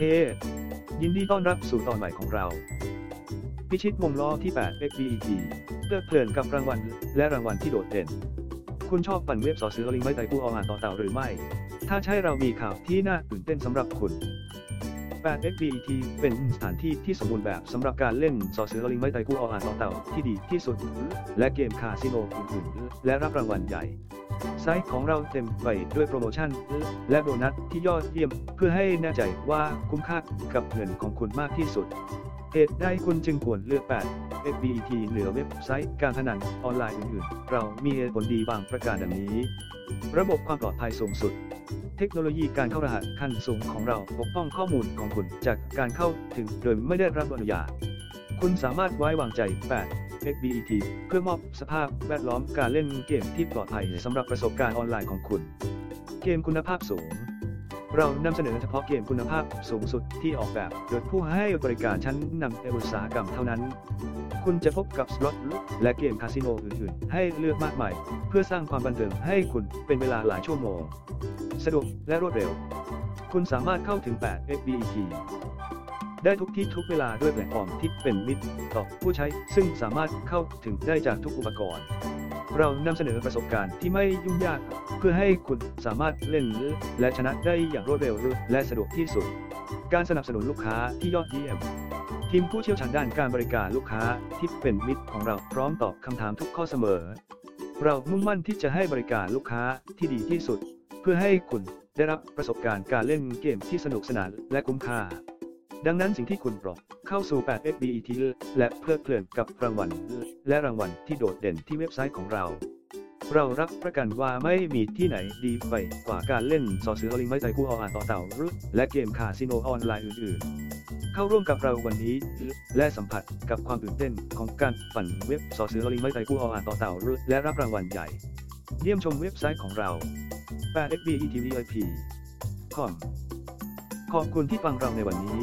เฮยินดีต้อนรับสู่ตอนใหม่ของเรา พิชิตวงล้อที่8 XBET เพลิดเพลินกับรางวัล และรางวัลที่โดดเด่น คุณชอบปั่นเว็บสอซื้อลิงไม่ไต่กูเอาอ่านต่อเต่าหรือไม่ ถ้าใช่เรามีข่าวที่น่าตื่นเต้นสำหรับคุณ8 XBET เป็นสถานที่ที่สมบูรณ์แบบสำหรับการเล่นสอซื้อลิงไม่ไต่กูเอาอ่านต่อเต่าที่ดีที่สุด และเกมคาสิโนอื่นๆและรับรางวัลใหญ่ ไซต์ของเราเต็มไปด้วยโปรโมชั่น และโบนัสที่ยอดเยี่ยม เพื่อให้แน่ใจว่าคุ้มค่ากับเงินของคุณมากที่สุดเหตุใดคุณจึงควรเลือก 8 FBET เหนือเว็บไซต์การพนันออนไลน์อื่นๆ เรามีเหตุผลดีบางประการดังนี้ ระบบความปลอดภัยสูงสุด เทคโนโลยีการเข้ารหัสขั้นสูงของเราปกป้องข้อมูลของคุณจากการเข้าถึงโดยไม่ได้รับอนุญาต คุณสามารถไว้วางใจ8 XBET เพื่อมอบสภาพแวดล้อมการเล่นเกมที่ปลอดภัยสำหรับประสบการณ์ออนไลน์ของคุณ เกมคุณภาพสูง เรานำเสนอเฉพาะเกมคุณภาพสูงสุดที่ออกแบบโดยผู้ให้บริการชั้นนำในอุตสาหกรรมเท่านั้น คุณจะพบกับสล็อตและเกมคาสิโนอื่นๆ ให้เลือกมากมาย เพื่อสร้างความบันเทิงให้คุณเป็นเวลาหลายชั่วโมง สะดวกและรวดเร็ว คุณสามารถเข้าถึง8 FBET ได้ทุกที่ทุกเวลาด้วยแพลตฟอร์มที่เป็นมิตรต่อผู้ใช้ ซึ่งสามารถเข้าถึงได้จากทุกอุปกรณ์ เรานำเสนอประสบการณ์ที่ไม่ยุ่งยาก เพื่อให้คุณสามารถเล่นและชนะได้อย่างรวดเร็วและสะดวกที่สุด การสนับสนุนลูกค้าที่ยอดเยี่ยมทีมผู้เชี่ยวชาญด้านการบริการลูกค้าที่เป็นมิตรของเราพร้อมตอบคำถามทุกข้อเสมอ เรามุ่งมั่นที่จะให้บริการลูกค้าที่ดีที่สุด เพื่อให้คุณได้รับประสบการณ์การเล่นเกมที่สนุกสนานและคุ้มค่า ดังนั้นสิ่งที่คุณรอเข้าสู่8 FBET และเพลิดเพลินกับรางวัลและรางวัลที่โดดเด่นที่เว็บไซต์ของเรา เรารับประกันว่าไม่มีที่ไหนดีไปกว่าการเล่นสอเสือลิงไม้ไตคู่ออ่านต่อเต่ารือและเกมคาสิโนออนไลน์อื่นๆ เข้าร่วมกับเราวันนี้ และสัมผัสกับความตื่นเต้นของการปั่นเว็บสอเสือลิงไม้ไตคู่ออ่านต่อเต่ารือและรับรางวัลใหญ่ เยี่ยมชมเว็บไซต์ของเรา 8xbetvip.com ขอบคุณที่ฟังเราในวันนี้